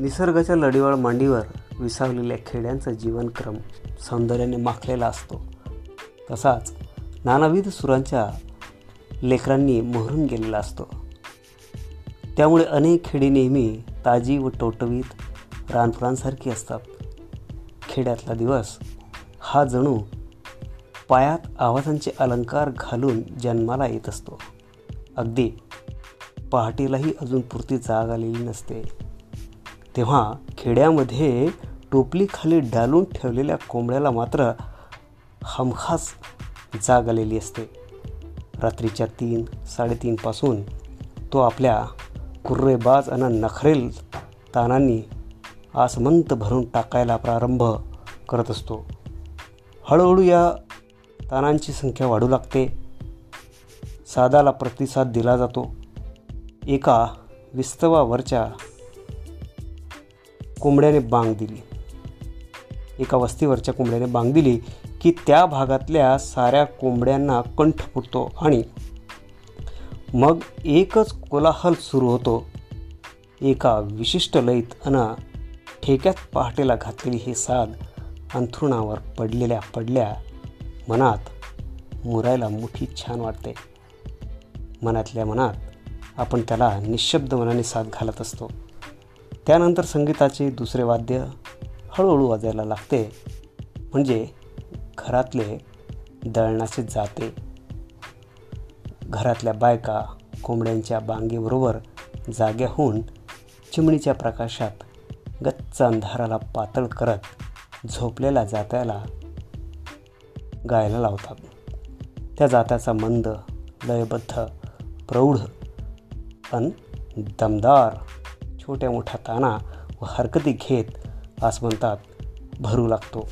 निसर्गाच्या लढीवाळ मांडीवर विसावलेल्या खेड्यांचा जीवनक्रम सौंदर्याने माखलेला असतो. तसाच नानाविध सुरांच्या लेकरांनी मोहरून गेलेला असतो. त्यामुळे अनेक खेडी नेहमी ताजी व टवटवीत रानफुलांसारखी असतात. खेड्यातला दिवस हा जणू पायात आवाजांचे अलंकार घालून जन्माला येत असतो. अगदी पहाटेलाही अजून पुरती जाग आलेली नसते. तेव्हा खेड्यामध्ये टोपलीखाली डालून ठेवलेल्या कोंबड्याला मात्र हमखास जाग आलेली असते. रात्रीच्या तीन साडेतीनपासून तो आपल्या कुर्रेबाज आणि नखरेल तानांनी आसमंत भरून टाकायला प्रारंभ करत असतो. हळूहळू या तानांची संख्या वाढू लागते. सादाला प्रतिसाद दिला जातो. एका विस्तवावरच्या कोंबड्याने बांग दिली. एका वस्तीवरच्या कोंबड्याने बांग दिली की त्या भागातल्या साऱ्या कोंबड्यांना कंठ फुटतो आणि मग एकच कोलाहल सुरू होतो. एका विशिष्ट लयीत अना ठेक्यात पहाटेला घातलेली ही साद अंथरुणावर पडलेल्या पडल्या मनात मुरायला मोठी छान वाटते. मनातल्या मनात आपण त्याला निशब्द मनाने साथ घालत असतो. त्यानंतर संगीताचे दुसरे वाद्य हळूहळू वाजायला लागते. म्हणजे घरातले दळणाचे जाते. घरातल्या बायका कोंबड्यांच्या बांगेबरोबर जाग्या होऊन चिमणीच्या प्रकाशात गच्च अंधाराला पातळ करत झोपलेल्या जात्याला गायला लावतात. त्या जात्याचा मंद लयबद्ध प्रौढ अन दमदार छोट्या मोठ्या ताना व हरकती घेत आसमंतात भरू लागतो.